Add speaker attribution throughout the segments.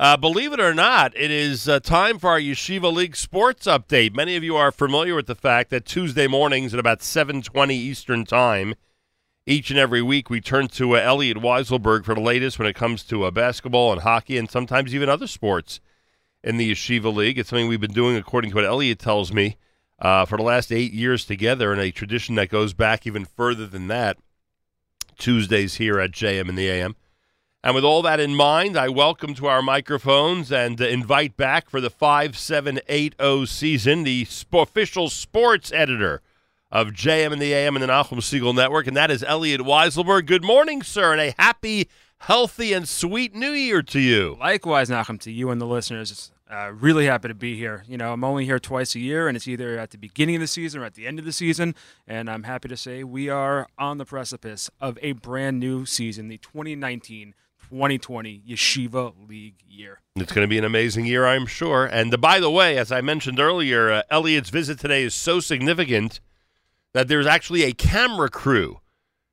Speaker 1: Uh, believe it or not, it is uh, time for our Yeshiva League sports update. Many of you are familiar with the fact that Tuesday mornings at about 7:20 Eastern Time, each and every week, we turn to uh, Elliot Weiselberg for the latest when it comes to uh, basketball and hockey, and sometimes even other sports in the Yeshiva League. It's something we've been doing, according to what Elliot tells me, uh, for the last eight years together, and a tradition that goes back even further than that. Tuesdays here at JM in the AM. And with all that in mind, I welcome to our microphones and invite back for the 5780 season the official sports editor of JM and the AM and the Nachum Segal Network, and that is Elliot Weiselberg. Good morning, sir, and a happy, healthy, and sweet new year to you.
Speaker 2: Likewise, Nachum, to you and the listeners. Uh, really happy to be here. You know, I'm only here twice a year, and it's either at the beginning of the season or at the end of the season. And I'm happy to say we are on the precipice of a brand new season, the 2019 2020 Yeshiva League year.
Speaker 1: It's going to be an amazing year, I'm sure. And uh, by the way, as I mentioned earlier, uh, Elliot's visit today is so significant that there's actually a camera crew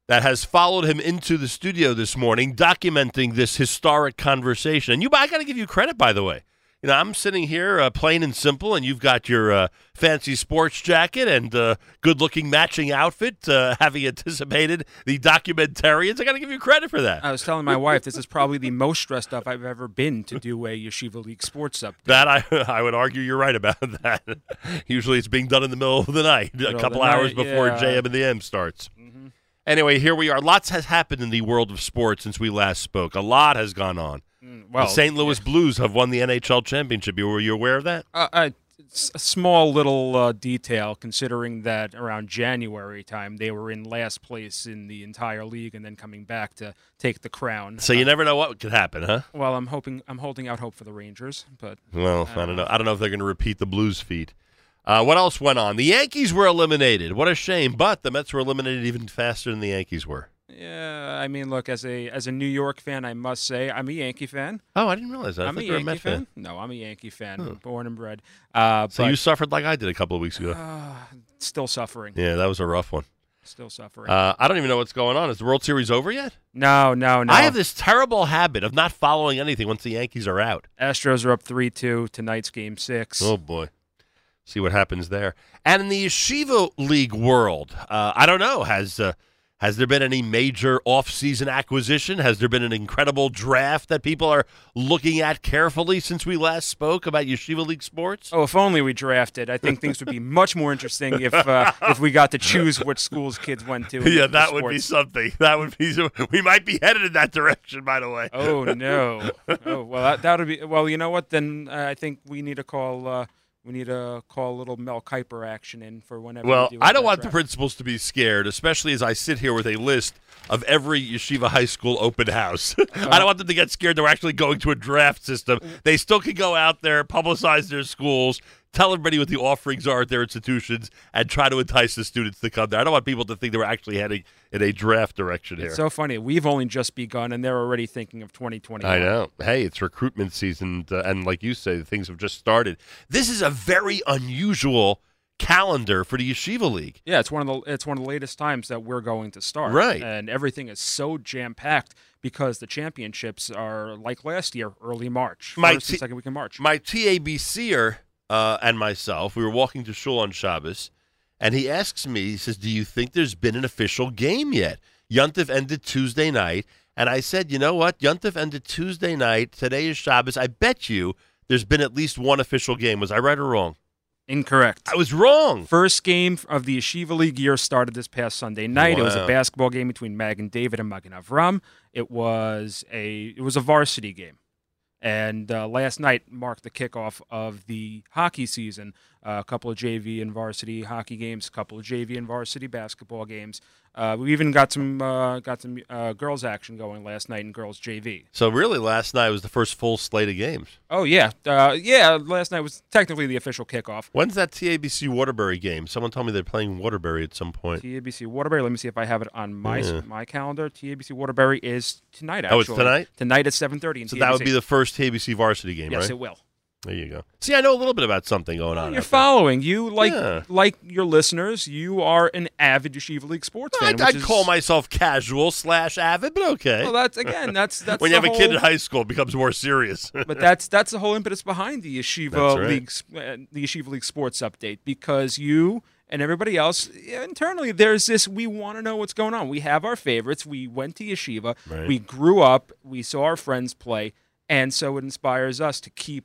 Speaker 1: that has followed him into the studio this morning, documenting this historic conversation. And you, I got to give you credit, by the way. You know, I'm sitting here uh, plain and simple, and you've got your uh, fancy sports jacket and uh, good-looking matching outfit, uh, having anticipated the documentarians. I got to give you credit for that.
Speaker 2: I was telling my wife this is probably the most stressed up I've ever been to do a Yeshiva League sports update.
Speaker 1: That I, I would argue you're right about that. Usually, it's being done in the middle of the night, a
Speaker 2: Middle of
Speaker 1: couple hours
Speaker 2: night,
Speaker 1: before
Speaker 2: yeah.
Speaker 1: JM and the M starts.
Speaker 2: Mhm.
Speaker 1: Anyway, here we are. Lots has happened in the world of sports since we last spoke. A lot has gone on.
Speaker 2: Mm, Well,
Speaker 1: the St. Louis Blues have won the NHL championship. Were you aware of that?
Speaker 2: Uh, uh, it's a small little uh, detail, considering that around January time they were in last place in the entire league, and then coming back to take the crown.
Speaker 1: So you never know what could happen, huh?
Speaker 2: Well, I'm hoping I'm holding out hope for the Rangers, but
Speaker 1: Well, I don't know. I don't know if they're going to repeat the Blues feat. Uh, what else went on? The Yankees were eliminated. What a shame. But the Mets were eliminated even faster than the Yankees were.
Speaker 2: Yeah, I mean, look as a as a New York fan, I must say I'm a Yankee fan.
Speaker 1: Oh, I didn't realize that. I
Speaker 2: I'm a Yankee fan.
Speaker 1: fan.
Speaker 2: No, I'm a Yankee fan, born and bred. Uh,
Speaker 1: So
Speaker 2: but,
Speaker 1: you suffered like I did a couple of weeks ago.
Speaker 2: uh, still suffering,
Speaker 1: Yeah, that was a rough one.
Speaker 2: still suffering.
Speaker 1: Uh, I don't even know what's going on. Is the World Series over yet?
Speaker 2: no, no, no.
Speaker 1: I have this terrible habit of not following anything once the Yankees are out.
Speaker 2: Astros are up three two tonight's game six.
Speaker 1: Oh boy, see what happens there. And in the Yeshiva League world, uh, I don't know. Has uh, has there been any major off-season acquisition? Has there been an incredible draft that people are looking at carefully since we last spoke about Yeshiva League sports?
Speaker 2: Oh, if only we drafted. I think things would be much more interesting if uh, if we got to choose which schools kids went to.
Speaker 1: yeah, that would be something. That would be. We might be headed in that direction. By the way.
Speaker 2: Oh no! Oh well, that that would be. Well, you know what? Then uh, I think we need to call. Uh, we need to call a little Mel Kiper action in for whenever.
Speaker 1: Well,
Speaker 2: we do
Speaker 1: I don't want the principals to be scared, especially as I sit here with a list of every yeshiva high school open house. I don't uh-huh. want them to get scared. They're actually going to a draft system. They still can go out there, publicize their schools, tell everybody what the offerings are at their institutions, and try to entice the students to come there. I don't want people to think they were actually heading in a draft direction here.
Speaker 2: It's so funny. We've only just begun, and they're already thinking of 2020.
Speaker 1: I know. Hey, it's recruitment season, uh, and like you say, things have just started. This is a very unusual calendar for the Yeshiva League.
Speaker 2: Yeah, it's one of the it's one of the latest times that we're going to start.
Speaker 1: Right.
Speaker 2: And everything is so jam packed because the championships are like last year, early March,
Speaker 1: My
Speaker 2: first
Speaker 1: t-
Speaker 2: and second week in March.
Speaker 1: my TABCer uh, and myself, we were walking to shul on Shabbos, and he asks me, he says, "Do you think there's been an official game yet?" Yuntif ended Tuesday night, and I said, "You know what? Yuntif ended Tuesday night. Today is Shabbos. I bet you there's been at least one official game. Was I right or wrong?"
Speaker 2: Incorrect.
Speaker 1: I was wrong.
Speaker 2: First game of the Yeshiva League year started this past Sunday night. It was a basketball game between Magen David and Magen Avram. It was a it was a varsity game, and uh, last night marked the kickoff of the hockey season. Uh, a couple of JV and varsity hockey games, a couple of JV and varsity basketball games. Uh, we even got some uh, got some uh, girls action going last night in girls JV.
Speaker 1: So really, last night was the first full slate of games.
Speaker 2: Oh yeah, uh, yeah. Last night was technically the official kickoff.
Speaker 1: When's that TABC Waterbury game? Someone told me they're playing Waterbury at some point.
Speaker 2: TABC Waterbury. Let me see if I have it on my
Speaker 1: Yeah.
Speaker 2: my calendar. TABC Waterbury is tonight. Actually.
Speaker 1: Oh, it's tonight?
Speaker 2: Tonight at seven thirty.
Speaker 1: So that would be the first TABC varsity game,
Speaker 2: yes,
Speaker 1: right?
Speaker 2: Yes, it will.
Speaker 1: There you go. See, I know a little bit about something going on.
Speaker 2: You're
Speaker 1: out there.
Speaker 2: following. You like
Speaker 1: Yeah.
Speaker 2: like your listeners. You are an avid Yeshiva League sports fan. Which
Speaker 1: I'd
Speaker 2: is-
Speaker 1: call myself casual slash avid, but okay.
Speaker 2: Well, that's again. That's that's
Speaker 1: when you have a kid in high school, it becomes more serious.
Speaker 2: but that's that's the whole impetus behind the Yeshiva
Speaker 1: right.
Speaker 2: League, uh, the Yeshiva League Sports Update, because you and everybody else internally, there's this. We want to know what's going on. We have our favorites. We went to Yeshiva.
Speaker 1: Right.
Speaker 2: We grew up. We saw our friends play, and so it inspires us to keep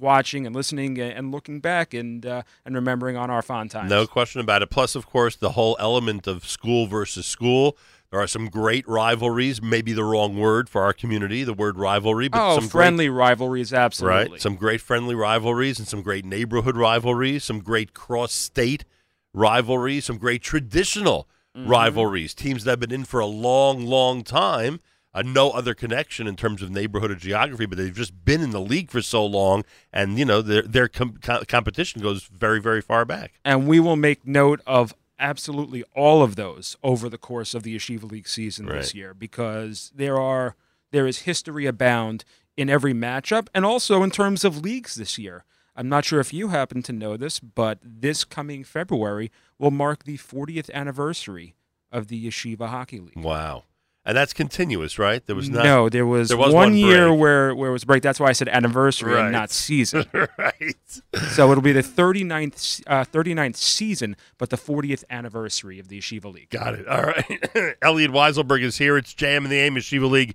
Speaker 2: watching and listening and, looking back and uh, and remembering on our fond times.
Speaker 1: No question about it. Plus, of course, the whole element of school versus school. There are some great rivalries. Maybe the wrong word for our community, the word rivalry, but
Speaker 2: oh,
Speaker 1: some great
Speaker 2: friendly rivalries, absolutely.
Speaker 1: Right. Some great friendly rivalries and some great neighborhood rivalries, some great cross state rivalries, some great traditional
Speaker 2: Mm-hmm.
Speaker 1: rivalries. Teams that have been in for a long, long time. Uh, no other connection in terms of neighborhood or geography, but they've just been in the league for so long, and you know their their com- co- competition goes very, very far back.
Speaker 2: and we will make note of absolutely all of those over the course of the Yeshiva League season
Speaker 1: Right.
Speaker 2: this year because there are there is history abound in every matchup and also in terms of leagues this year. I'm not sure if you happen to know this, but this coming February will mark the 40th anniversary of the Yeshiva Hockey League.
Speaker 1: Wow, and that's continuous, right? There was not
Speaker 2: no, there was,
Speaker 1: there was
Speaker 2: one,
Speaker 1: one
Speaker 2: year where, where it was break. That's why I said anniversary
Speaker 1: Right.
Speaker 2: and not season.
Speaker 1: right.
Speaker 2: So it'll be the 39th, uh, 39th season, but the 40th anniversary of the Yeshiva League.
Speaker 1: Got it. All right. Elliot Weiselberg is here. It's JM and the AM Yeshiva League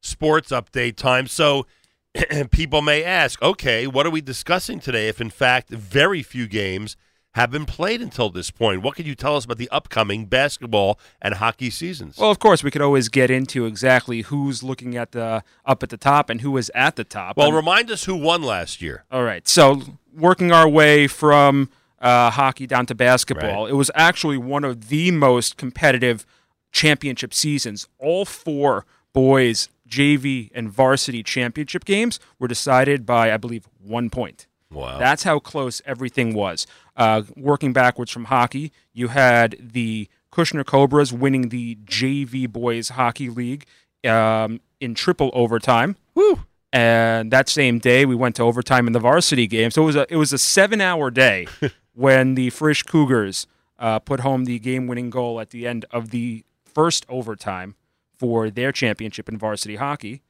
Speaker 1: sports update time. So people may ask, okay, what are we discussing today if, in fact, very few games have been played until this point? What can you tell us about the upcoming basketball and hockey seasons?
Speaker 2: Well, of course, we could always get into exactly who's looking at the up at the top and who is at the top.
Speaker 1: well, remind us who won last year.
Speaker 2: all right. So working our way from uh, hockey down to basketball,
Speaker 1: Right.
Speaker 2: it was actually one of the most competitive championship seasons. All four boys JV and varsity championship games were decided by, I believe, one point.
Speaker 1: Wow.
Speaker 2: That's how close everything was. Uh, working backwards from hockey, you had the Kushner Cobras winning the JV Boys Hockey League um, in triple overtime.
Speaker 1: Woo.
Speaker 2: And that same day, we went to overtime in the varsity game. So it was a it was a seven hour day when the Frisch Cougars uh, put home the game winning goal at the end of the Frisch overtime for their championship in varsity hockey.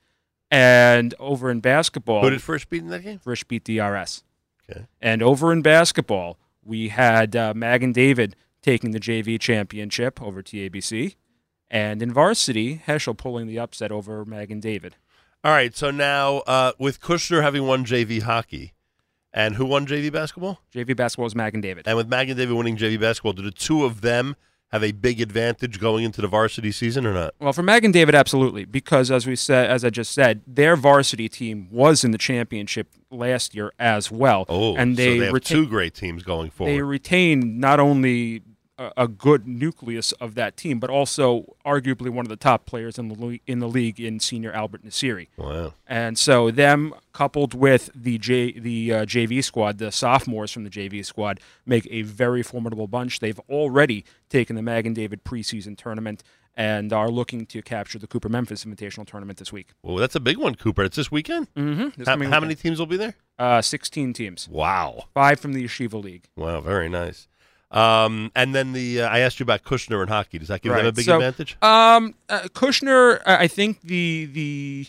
Speaker 2: And over in basketball,
Speaker 1: Who did first beat in that game?
Speaker 2: Frisch beat DRS.
Speaker 1: Okay.
Speaker 2: And over in basketball, we had uh, Magen David taking the JV championship over TABC. And in varsity, Heschel pulling the upset over Magen David.
Speaker 1: All right. So now, uh, with Kushner having won JV hockey, and who won JV basketball?
Speaker 2: JV basketball is Magen David.
Speaker 1: And with Magen David winning JV basketball, do the two of them have a big advantage going into the varsity season or not?
Speaker 2: Well, for Magen David, absolutely, because as we said, as I just said, their varsity team was in the championship last year as well.
Speaker 1: Oh,
Speaker 2: and they,
Speaker 1: so they have
Speaker 2: reta-
Speaker 1: two great teams going forward.
Speaker 2: they retain not only a, good nucleus of that team, but also arguably one of the top players in the le- in the league in senior Albert Nasiri.
Speaker 1: wow.
Speaker 2: And so them coupled with the J, the uh, JV squad, the sophomores from the JV squad, make a very formidable bunch. They've already taken the Magen David preseason tournament and are looking to capture the Cooper Memphis Invitational Tournament this week.
Speaker 1: Well, that's a big one, Cooper. It's this weekend.
Speaker 2: Mm-hmm.
Speaker 1: How, how many teams will be there?
Speaker 2: Uh, Sixteen teams,
Speaker 1: Wow.
Speaker 2: five from the Yeshiva League.
Speaker 1: Wow. Very nice. Um, and then the uh, I asked you about Kushner and hockey. Does that give them a big
Speaker 2: so-
Speaker 1: advantage?
Speaker 2: Um, uh, Kushner, I I think the the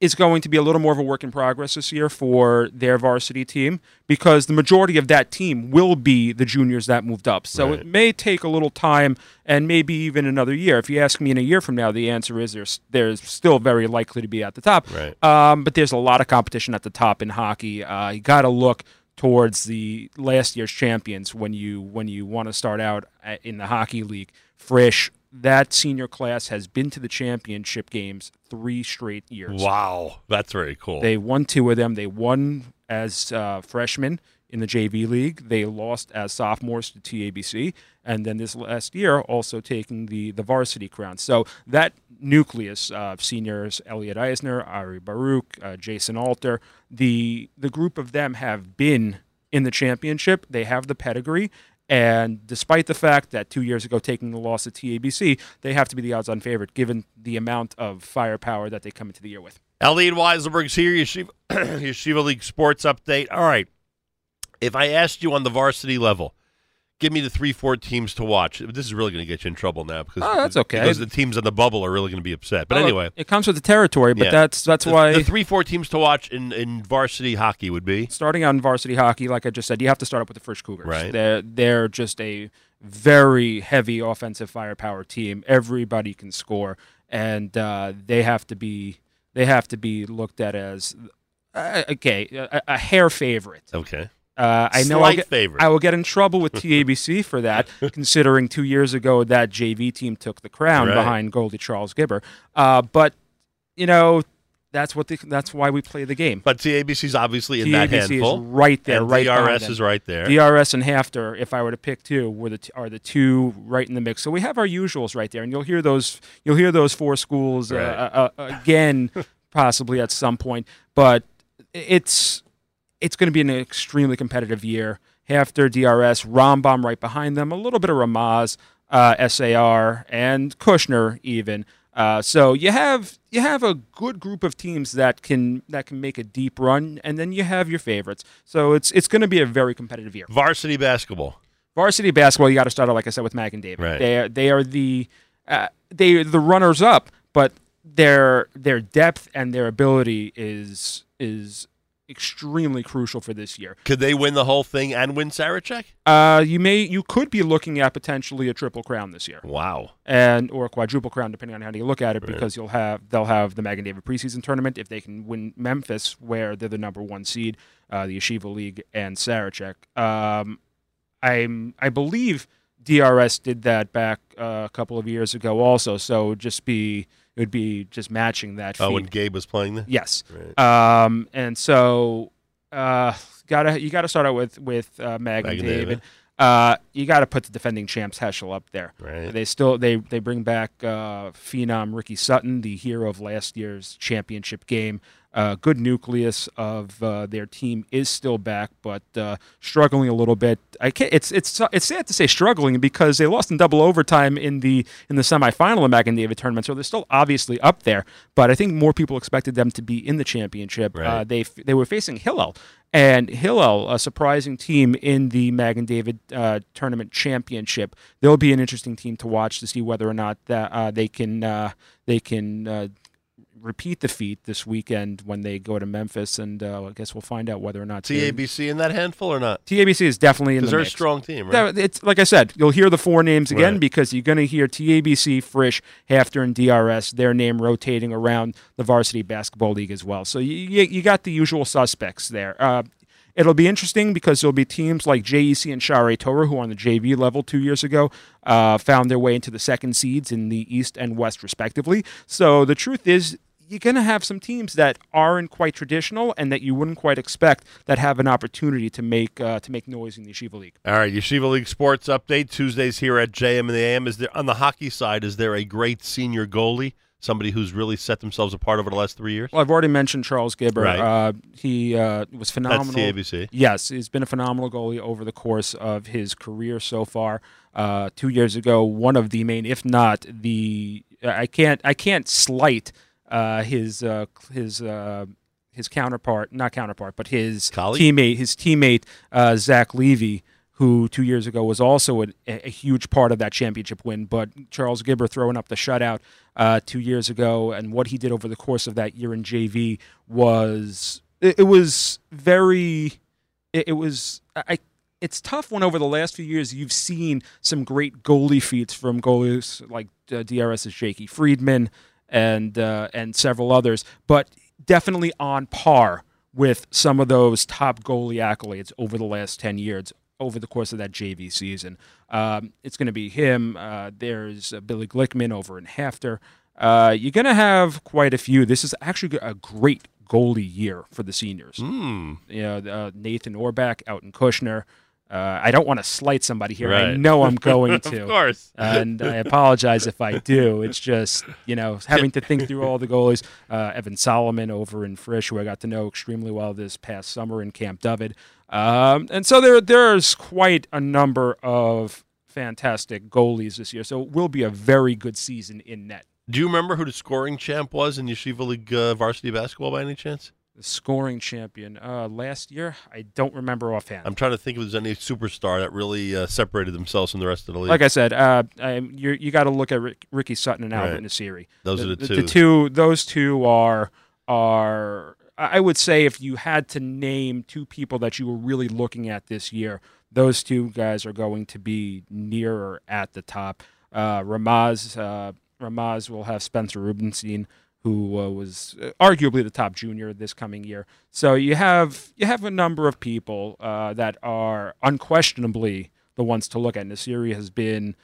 Speaker 2: is going to be a little more of a work in progress this year for their varsity team because the majority of that team will be the juniors that moved up. So
Speaker 1: Right.
Speaker 2: it may take a little time and maybe even another year. If you ask me in a year from now, the answer is there's there's still very likely to be at the top.
Speaker 1: Right.
Speaker 2: Um, but there's a lot of competition at the top in hockey. Uh, you got to look towards the last year's champions when you when you want to start out in the hockey league. Frisch, that senior class has been to the championship games three straight years.
Speaker 1: Wow. That's very cool.
Speaker 2: They won two of them. They won as uh, freshmen in the JV league. They lost as sophomores to TABC, and then this last year also taking the the varsity crown. So that nucleus of seniors: Elliot Eisner, Ari Baruch, uh, Jason Alter. The the group of them have been in the championship. They have the pedigree. And despite the fact that two years ago taking the loss at TABC, they have to be the odds-on favorite given the amount of firepower that they come into the year with.
Speaker 1: Elliot Weiselberg's here. Yeshiva, Yeshiva League sports update. All right. If I asked you on the varsity level, give me the three, four teams to watch. This is really going to get you in trouble now because
Speaker 2: Oh, that's okay.
Speaker 1: Because the teams on the bubble are really going to be upset. But
Speaker 2: Well,
Speaker 1: anyway,
Speaker 2: it comes with the territory, but
Speaker 1: Yeah.
Speaker 2: that's that's
Speaker 1: the,
Speaker 2: why
Speaker 1: the three, four teams to watch in, in varsity hockey would be
Speaker 2: starting out in varsity hockey, like I just said, you have to start up with the Frisch Cougars.
Speaker 1: Right.
Speaker 2: They're they're just a very heavy offensive firepower team. Everybody can score, and uh, they have to be they have to be looked at as uh, okay a, a hair favorite.
Speaker 1: okay.
Speaker 2: Uh, I know I'll get,
Speaker 1: favorite.
Speaker 2: I will get in trouble with TABC for that, considering two years ago that JV team took the crown
Speaker 1: Right.
Speaker 2: behind Goldie Charles Gibber. Uh, but you know, that's what the, that's why we play the game.
Speaker 1: but TABC is obviously in that
Speaker 2: TABC is
Speaker 1: handful.
Speaker 2: right there,
Speaker 1: and
Speaker 2: right
Speaker 1: DRS is right there.
Speaker 2: DRS and HAFTR, if I were to pick two, were the t- are the two right in the mix. So we have our usuals right there, and you'll hear those you'll hear those four schools uh,
Speaker 1: Right.
Speaker 2: uh, uh, again, possibly at some point. But it's it's going to be an extremely competitive year. HAFTR, DRS, Rambam right behind them, a little bit of Ramaz, uh, SAR, and Kushner even. Uh, so you have you have a good group of teams that can that can make a deep run, and then you have your favorites. So it's it's going to be a very competitive year.
Speaker 1: Varsity basketball.
Speaker 2: Varsity basketball, you got to start out like I said with Magen David.
Speaker 1: Right.
Speaker 2: They are, they are the uh, they the runners up, but their their depth and their ability is is extremely crucial for this year.
Speaker 1: Could they win the whole thing and win Sarachek?
Speaker 2: Uh, you may you could be looking at potentially a triple crown this year,
Speaker 1: Wow.
Speaker 2: and or a quadruple crown depending on how you look at it,
Speaker 1: Right.
Speaker 2: because you'll have they'll have the Magen David preseason tournament if they can win Memphis, where they're the number one seed, uh, the Yeshiva League and Sarachek. Um, I'm I believe DRS did that back uh, a couple of years ago also, so it would just be it would be just matching that.
Speaker 1: Oh, when Gabe was playing there?
Speaker 2: yes.
Speaker 1: Right.
Speaker 2: Um, and so uh, gotta you gotta start out with with uh, Mag,
Speaker 1: and
Speaker 2: David.
Speaker 1: David.
Speaker 2: Uh, you got to put the defending champs Heschel up there.
Speaker 1: Right.
Speaker 2: They still they they bring back uh, phenom Ricky Sutton, the hero of last year's championship game. Uh, good nucleus of uh, their team is still back, but uh, struggling a little bit. I can't. It's it's it's sad to say struggling because they lost in double overtime in the in the semifinal of Magen David tournament, so they're still obviously up there. But I think more people expected them to be in the championship. Uh,
Speaker 1: Right.
Speaker 2: they they were facing Hillel, and Hillel, a surprising team in the Magen David uh, tournament championship. They'll be an interesting team to watch to see whether or not that uh, they can uh, they can uh, repeat the feat this weekend when they go to Memphis, and uh, I guess we'll find out whether or not they-
Speaker 1: TABC in that handful or not?
Speaker 2: TABC is definitely in the
Speaker 1: they're a
Speaker 2: mix.
Speaker 1: strong team, right?
Speaker 2: It's like I said, you'll hear the four names again
Speaker 1: Right.
Speaker 2: because you're going to hear TABC, Frisch, HAFTR, and DRS. Their name rotating around the varsity basketball league as well. So you you, you got the usual suspects there. Uh, It'll be interesting because there'll be teams like JEC and Shaarei Torah, who on the JV level two years ago uh, found their way into the second seeds in the East and West, respectively. So the truth is, you're going to have some teams that aren't quite traditional and that you wouldn't quite expect that have an opportunity to make uh, to make noise in the Yeshiva League.
Speaker 1: All right, Yeshiva League Sports Update Tuesdays here at JM and the AM. Is there on the hockey side? Is there a great senior goalie, somebody who's really set themselves apart over the last three years?
Speaker 2: Well, I've already mentioned Charles Gibber.
Speaker 1: Right.
Speaker 2: Uh, he uh, was
Speaker 1: That's
Speaker 2: phenomenal.
Speaker 1: TABC.
Speaker 2: Yes, he's been a phenomenal goalie over the course of his career so far. Uh, two years ago, one of the main, if not the, I can't, I can't slight uh, his uh, his uh, his counterpart, not counterpart, but his
Speaker 1: Colleague?
Speaker 2: teammate, his teammate uh, Zach Levy, who two years ago was also a, a huge part of that championship win. But Charles Gibber throwing up the shutout uh, two years ago, and what he did over the course of that year in JV was it, it was very it, it was I. It's tough when over the last few years you've seen some great goalie feats from goalies like uh, DRS's Jakey Friedman and uh, and several others, but definitely on par with some of those top goalie accolades over the last ten years over the course of that JV season. Um, it's going to be him. Uh, there's uh, Billy Glickman over in HAFTR. Uh, you're going to have quite a few. This is actually a great goalie year for the seniors.
Speaker 1: Hmm.
Speaker 2: You know, uh, Nathan Orbach out in Kushner. Uh, I don't want to slight somebody here. I know I'm going to
Speaker 1: of course.
Speaker 2: and I apologize if I do. It's just you know having to think through all the goalies. Uh, Evan Solomon over in Frisch, who I got to know extremely well this past summer in Camp David, um, and so there there's quite a number of fantastic goalies this year. So it will be a very good season in net.
Speaker 1: Do you remember who the scoring champ was in Yeshiva League uh, varsity basketball by any chance?
Speaker 2: The scoring champion uh, last year, I don't remember offhand.
Speaker 1: I'm trying to think if there's any superstar that really uh, separated themselves from the rest of the league.
Speaker 2: like I said, uh, I, you you got to look at Rick, Ricky Sutton and Albert
Speaker 1: Right.
Speaker 2: Nasiri.
Speaker 1: Those
Speaker 2: the,
Speaker 1: are the
Speaker 2: the
Speaker 1: two.
Speaker 2: two. Those two are are. I would say if you had to name two people that you were really looking at this year, those two guys are going to be nearer at the top. Uh, Ramaz uh, Ramaz will have Spencer Rubenstein, who uh, was uh, arguably the top junior this coming year. So you have you have a number of people uh, that are unquestionably the ones to look at. Nasiri has been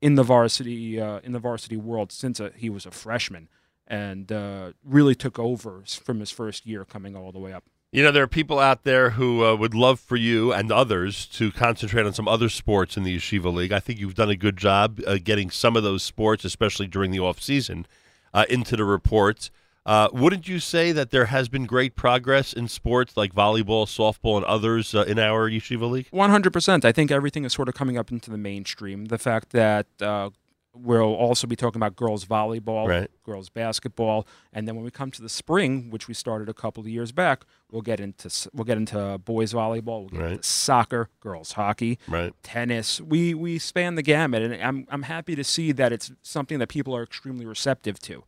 Speaker 2: in the varsity uh, in the varsity world since uh he was a freshman, and uh, really took over from his first year, coming all the way up.
Speaker 1: You know, there are people out there who uh, would love for you and others to concentrate on some other sports in the Yeshiva League. I think you've done a good job uh, getting some of those sports, especially during the off season, uh, into the reports. Uh, wouldn't you say that there has been great progress in sports like volleyball, softball, and others uh, in our Yeshiva League?
Speaker 2: One hundred percent. I think everything is sort of coming up into the mainstream. The fact that uh, we'll also be talking about girls volleyball,
Speaker 1: Right.
Speaker 2: girls basketball, and then when we come to the spring, which we started a couple of years back, we'll get into we'll get into boys volleyball, we'll get
Speaker 1: Right.
Speaker 2: into soccer, girls hockey,
Speaker 1: Right.
Speaker 2: tennis. We we span the gamut, and I'm I'm happy to see that it's something that people are extremely receptive to.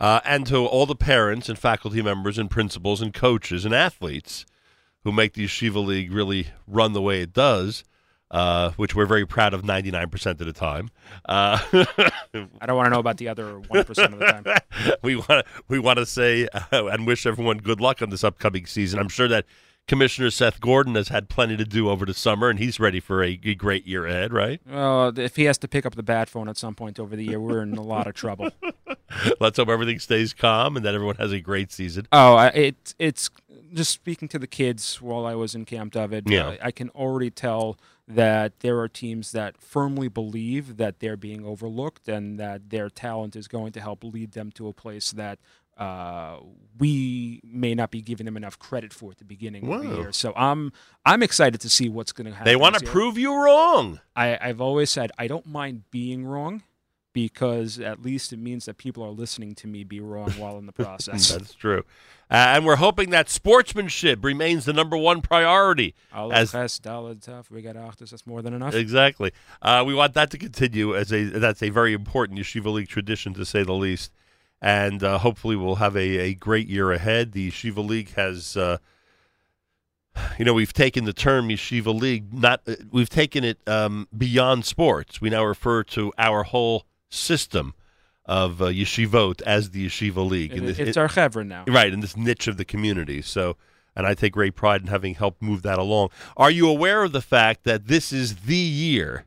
Speaker 1: uh, and to all the parents and faculty members and principals and coaches and athletes who make the Yeshiva League really run the way it does, uh, which we're very proud of 99% of the time. Uh,
Speaker 2: I don't want to know about the other one percent of the time.
Speaker 1: we want we want to say uh, and wish everyone good luck on this upcoming season. I'm sure that Commissioner Seth Gordon has had plenty to do over the summer, and he's ready for a, great year ahead, right?
Speaker 2: Well, if he has to pick up the bat phone at some point over the year, we're in a lot of trouble.
Speaker 1: Let's hope everything stays calm and that everyone has a great season.
Speaker 2: Oh, I- it it's just speaking to the kids while I was in Camp David.
Speaker 1: Yeah.
Speaker 2: uh, I can already tell that there are teams that firmly believe that they're being overlooked and that their talent is going to help lead them to a place that uh, we may not be giving them enough credit for at the beginning of the year. So I'm I'm excited to see what's going to happen.
Speaker 1: They want to prove you wrong.
Speaker 2: I, I've always said I don't mind being wrong because at least it means that people are listening to me be wrong while in the process.
Speaker 1: That's true. Uh, and we're hoping that sportsmanship remains the number one priority.
Speaker 2: All
Speaker 1: As-
Speaker 2: of us, dollar tough. We got actors. That's more than enough.
Speaker 1: Exactly. Uh, we want that to continue as a that's a very important Yeshiva League tradition to say the least. And uh, hopefully we'll have a, a great year ahead. The Yeshiva League has, uh, you know, we've taken the term Yeshiva League, not uh, we've taken it um, beyond sports. We now refer to our whole system of uh, yeshivot as the Yeshiva League.
Speaker 2: It-
Speaker 1: And this-
Speaker 2: it's
Speaker 1: it-
Speaker 2: our chevra now.
Speaker 1: right in this niche of the community so and i take great pride in having helped move that along are you aware of the fact that this is the year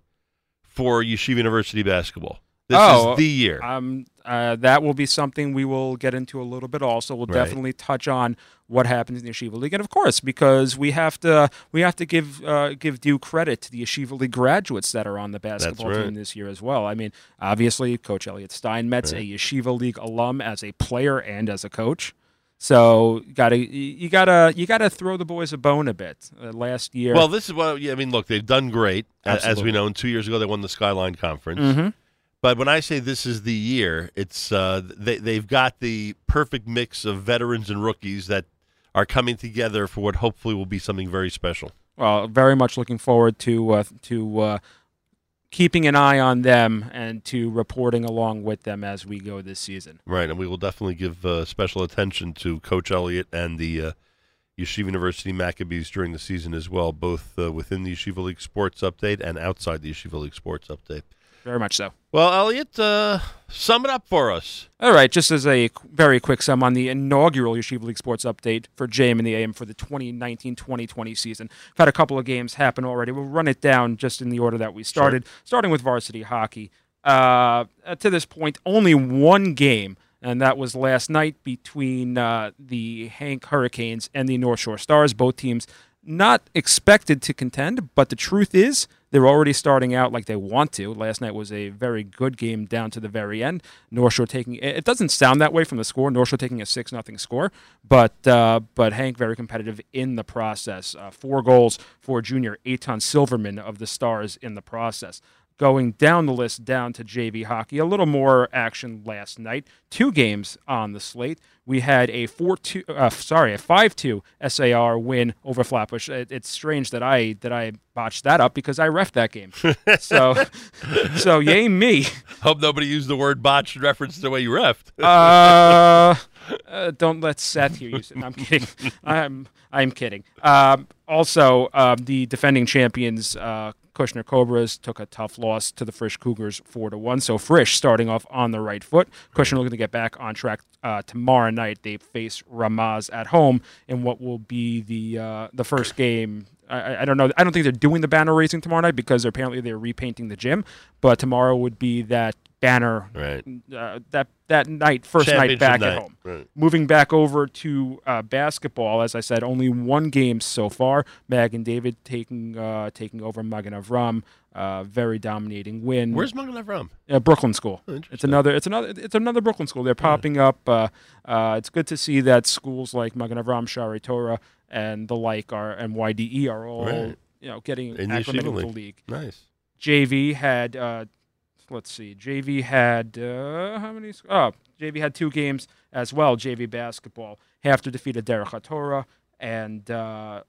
Speaker 1: for yeshiva university basketball this
Speaker 2: Oh,
Speaker 1: is the year
Speaker 2: Um, uh, that will be something we will get into a little bit. Also, we'll
Speaker 1: Right.
Speaker 2: definitely touch on what happens in the Yeshiva League, and of course, because we have to, we have to give uh, give due credit to the Yeshiva League graduates that are on the basketball
Speaker 1: right.
Speaker 2: team this year as well. I mean, obviously, Coach Elliot Steinmetz, a Yeshiva League alum as a player and as a coach. So gotta you gotta you gotta throw the boys a bone a bit. Uh, last year,
Speaker 1: well this is what yeah, i mean look they've done great a- as we know and two years ago they won the skyline conference
Speaker 2: Mhm.
Speaker 1: But when i say this is the year it's uh, they, they've got the perfect mix of veterans and rookies that are coming together for what hopefully will be something very special
Speaker 2: well, very much looking forward to uh, to uh, keeping an eye on them and to reporting along with them as we go this season.
Speaker 1: Right, and we will definitely give uh, special attention to Coach Elliot and the uh, Yeshiva University Maccabees during the season as well, both uh, within the Yeshiva League Sports Update and outside the Yeshiva League Sports Update.
Speaker 2: Very much so.
Speaker 1: Well, Elliot, uh, sum it up for us.
Speaker 2: All right, just as a very quick sum on the inaugural Yeshiva League Sports Update for JM and the AM for the 2019-2020 season. We've had a couple of games happen already. We'll run it down just in the order that we started, starting with varsity hockey. Uh, to this point, only one game, and that was last night between uh, the HANC Hurricanes and the North Shore Stars. Both teams not expected to contend, but the truth is they're already starting out like they want to. Last night was a very good game down to the very end. North Shore taking it doesn't sound that way from the score. North Shore taking a six nothing score, but uh, but HANC very competitive in the process. Uh, four goals for junior Eitan Silverman of the Stars in the process. Going down the list, down to JV hockey, a little more action last night. Two games on the slate. We had a four two, uh, sorry, a five two SAR win over Flatbush. It, it's strange that I that I botched that up because I ref that game. so, so yay me.
Speaker 1: Hope nobody used the word botched in reference to the way you refed.
Speaker 2: uh, uh, don't let Seth here use it. I'm kidding. I'm I'm kidding. Um, also, um, the defending champions, uh, Kushner Cobras, took a tough loss to the Frisch Cougars, four to one. So Frisch starting off on the right foot. Kushner looking to get back on track uh, tomorrow night. They face Ramaz at home in what will be the uh, the first game I, I, don't know. I don't think they're doing the banner raising tomorrow night because apparently they're repainting the gym. But tomorrow would be that banner
Speaker 1: right.
Speaker 2: uh, that that night, first night back
Speaker 1: night.
Speaker 2: at home.
Speaker 1: Right.
Speaker 2: Moving back over to uh, basketball, as I said, only one game so far. Magen David taking uh, taking over Magen Avram, uh, very dominating win.
Speaker 1: Where's Magen Avram?
Speaker 2: Uh, Brooklyn School.
Speaker 1: Oh,
Speaker 2: it's another. It's another. It's another Brooklyn school. They're popping up. Uh, uh, it's good to see that schools like Magen Avram, Shaarei Torah, and the like are and YDE are all you know getting acclimated with the
Speaker 1: League.
Speaker 2: league.
Speaker 1: Nice.
Speaker 2: JV had uh, let's see, JV had uh, how many? Oh, JV had two games as well. JV basketball have to defeat a Derech HaTorah and uh,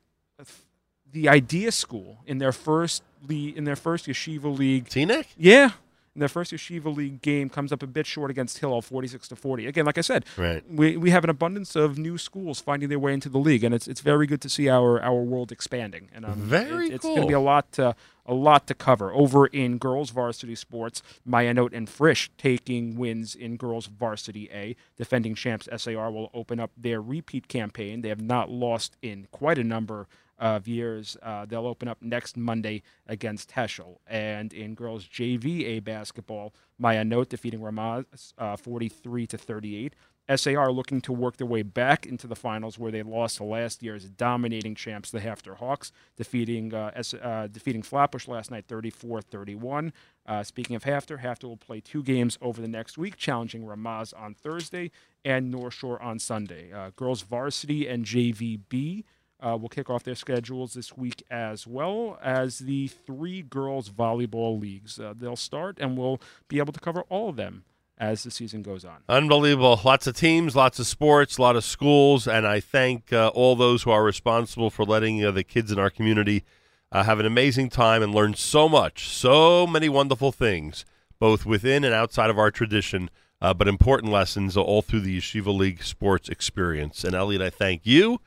Speaker 2: the Idea School in their first le- in their first yeshiva league.
Speaker 1: Teaneck?
Speaker 2: Yeah. In their first yeshiva league game, comes up a bit short against Hillel, forty-six to forty. Again, like I said,
Speaker 1: Right.
Speaker 2: we, we have an abundance of new schools finding their way into the league, and it's it's very good to see our our world expanding. And um,
Speaker 1: Very
Speaker 2: it- it's going to be a lot to, a lot to cover over in girls varsity sports. Ma'ayanot and Frisch taking wins in girls varsity A. Defending champs SAR will open up their repeat campaign. They have not lost in quite a number of years. Uh, they'll open up next Monday against Heschel. And in girls JVA basketball, Ma'ayanot defeating Ramaz uh, 43 to 38. SAR looking to work their way back into the finals where they lost to last year's dominating champs, the HAFTR Hawks, defeating uh, S- uh, defeating Flatbush last night 34-31. Uh, speaking of HAFTR, HAFTR will play two games over the next week, challenging Ramaz on Thursday and North Shore on Sunday. Uh, girls varsity and JVB uh, will kick off their schedules this week as well as the three girls volleyball leagues. They'll start and we'll be able to cover all of them as the season goes on.
Speaker 1: Unbelievable. Lots of teams, lots of sports, a lot of schools, and I thank uh, all those who are responsible for letting uh, the kids in our community uh, have an amazing time and learn so much, so many wonderful things, both within and outside of our tradition, uh, but important lessons all through the Yeshiva League sports experience. And Elliot, I thank you.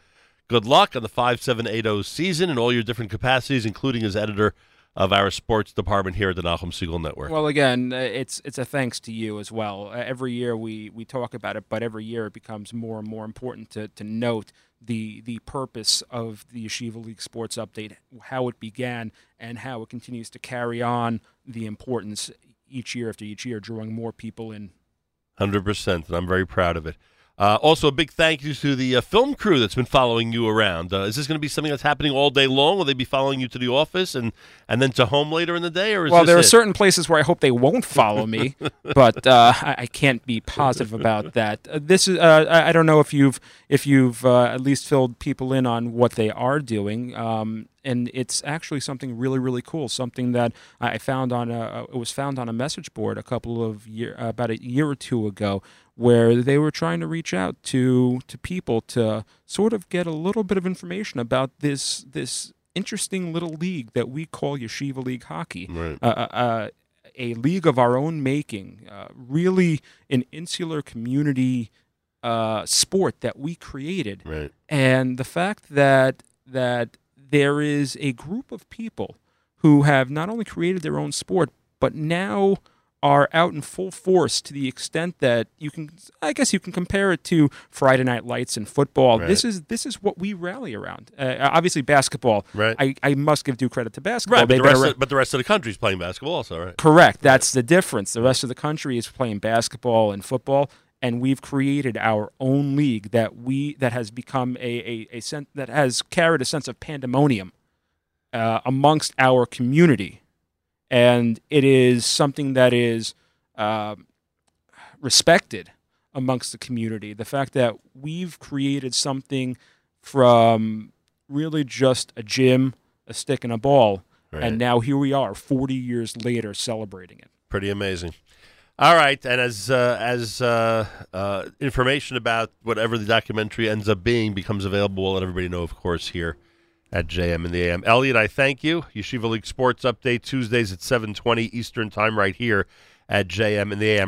Speaker 1: Good luck on the 5780 season in all your different capacities, including as editor of our sports department here at the Nahum Segal Network.
Speaker 2: Well, again, uh, it's it's a thanks to you as well. Uh, every year we, we talk about it, but every year it becomes more and more important to, to note the the purpose of the Yeshiva League Sports Update, how it began, and how it continues to carry on the importance each year after each year, drawing more people in.
Speaker 1: Hundred percent, and I'm very proud of it. Uh, also, a big thank you to the uh, film crew that's been following you around. Uh, is this going to be something that's happening all day long? Will they be following you to the office and, and then to home later in the day, or is
Speaker 2: Well, there are
Speaker 1: it?
Speaker 2: certain places where I hope they won't follow me, but uh, I, I can't be positive about that. Uh, this is uh, I I don't know if you've if you've uh, at least filled people in on what they are doing. Um, and it's actually something really, really cool. Something that I found on a it was found on a message board a couple of year about a year or two ago, where they were trying to reach out to to people to sort of get a little bit of information about this this interesting little league that we call Yeshiva League Hockey
Speaker 1: Right.
Speaker 2: uh, uh, uh, a league of our own making, uh, really an insular community uh, sport that we created,
Speaker 1: Right.
Speaker 2: and the fact that that there is a group of people who have not only created their own sport, but now are out in full force to the extent that you can I guess you can compare it to Friday night lights and football.
Speaker 1: Right.
Speaker 2: This is this is what we rally around. Uh, obviously basketball.
Speaker 1: Right.
Speaker 2: I, I must give due credit to basketball.
Speaker 1: Right, but the, rest
Speaker 2: around-
Speaker 1: of, but the rest of the country's playing basketball also, right?
Speaker 2: Correct. That's the difference. The rest of the country is playing basketball and football, and we've created our own league that we that has become a a, a sen- that has carried a sense of pandemonium uh, amongst our community, and it is something that is uh, respected amongst the community. The fact that we've created something from really just a gym, a stick, and a ball
Speaker 1: Right.
Speaker 2: And now here we are, 40 years later, celebrating it.
Speaker 1: Pretty amazing. All right, and as uh, as uh, uh, information about whatever the documentary ends up being becomes available, we'll let everybody know, of course, here at JM in the AM. Elliot, I thank you. Yeshiva League Sports Update Tuesdays at seven twenty Eastern Time, right here at JM in the AM.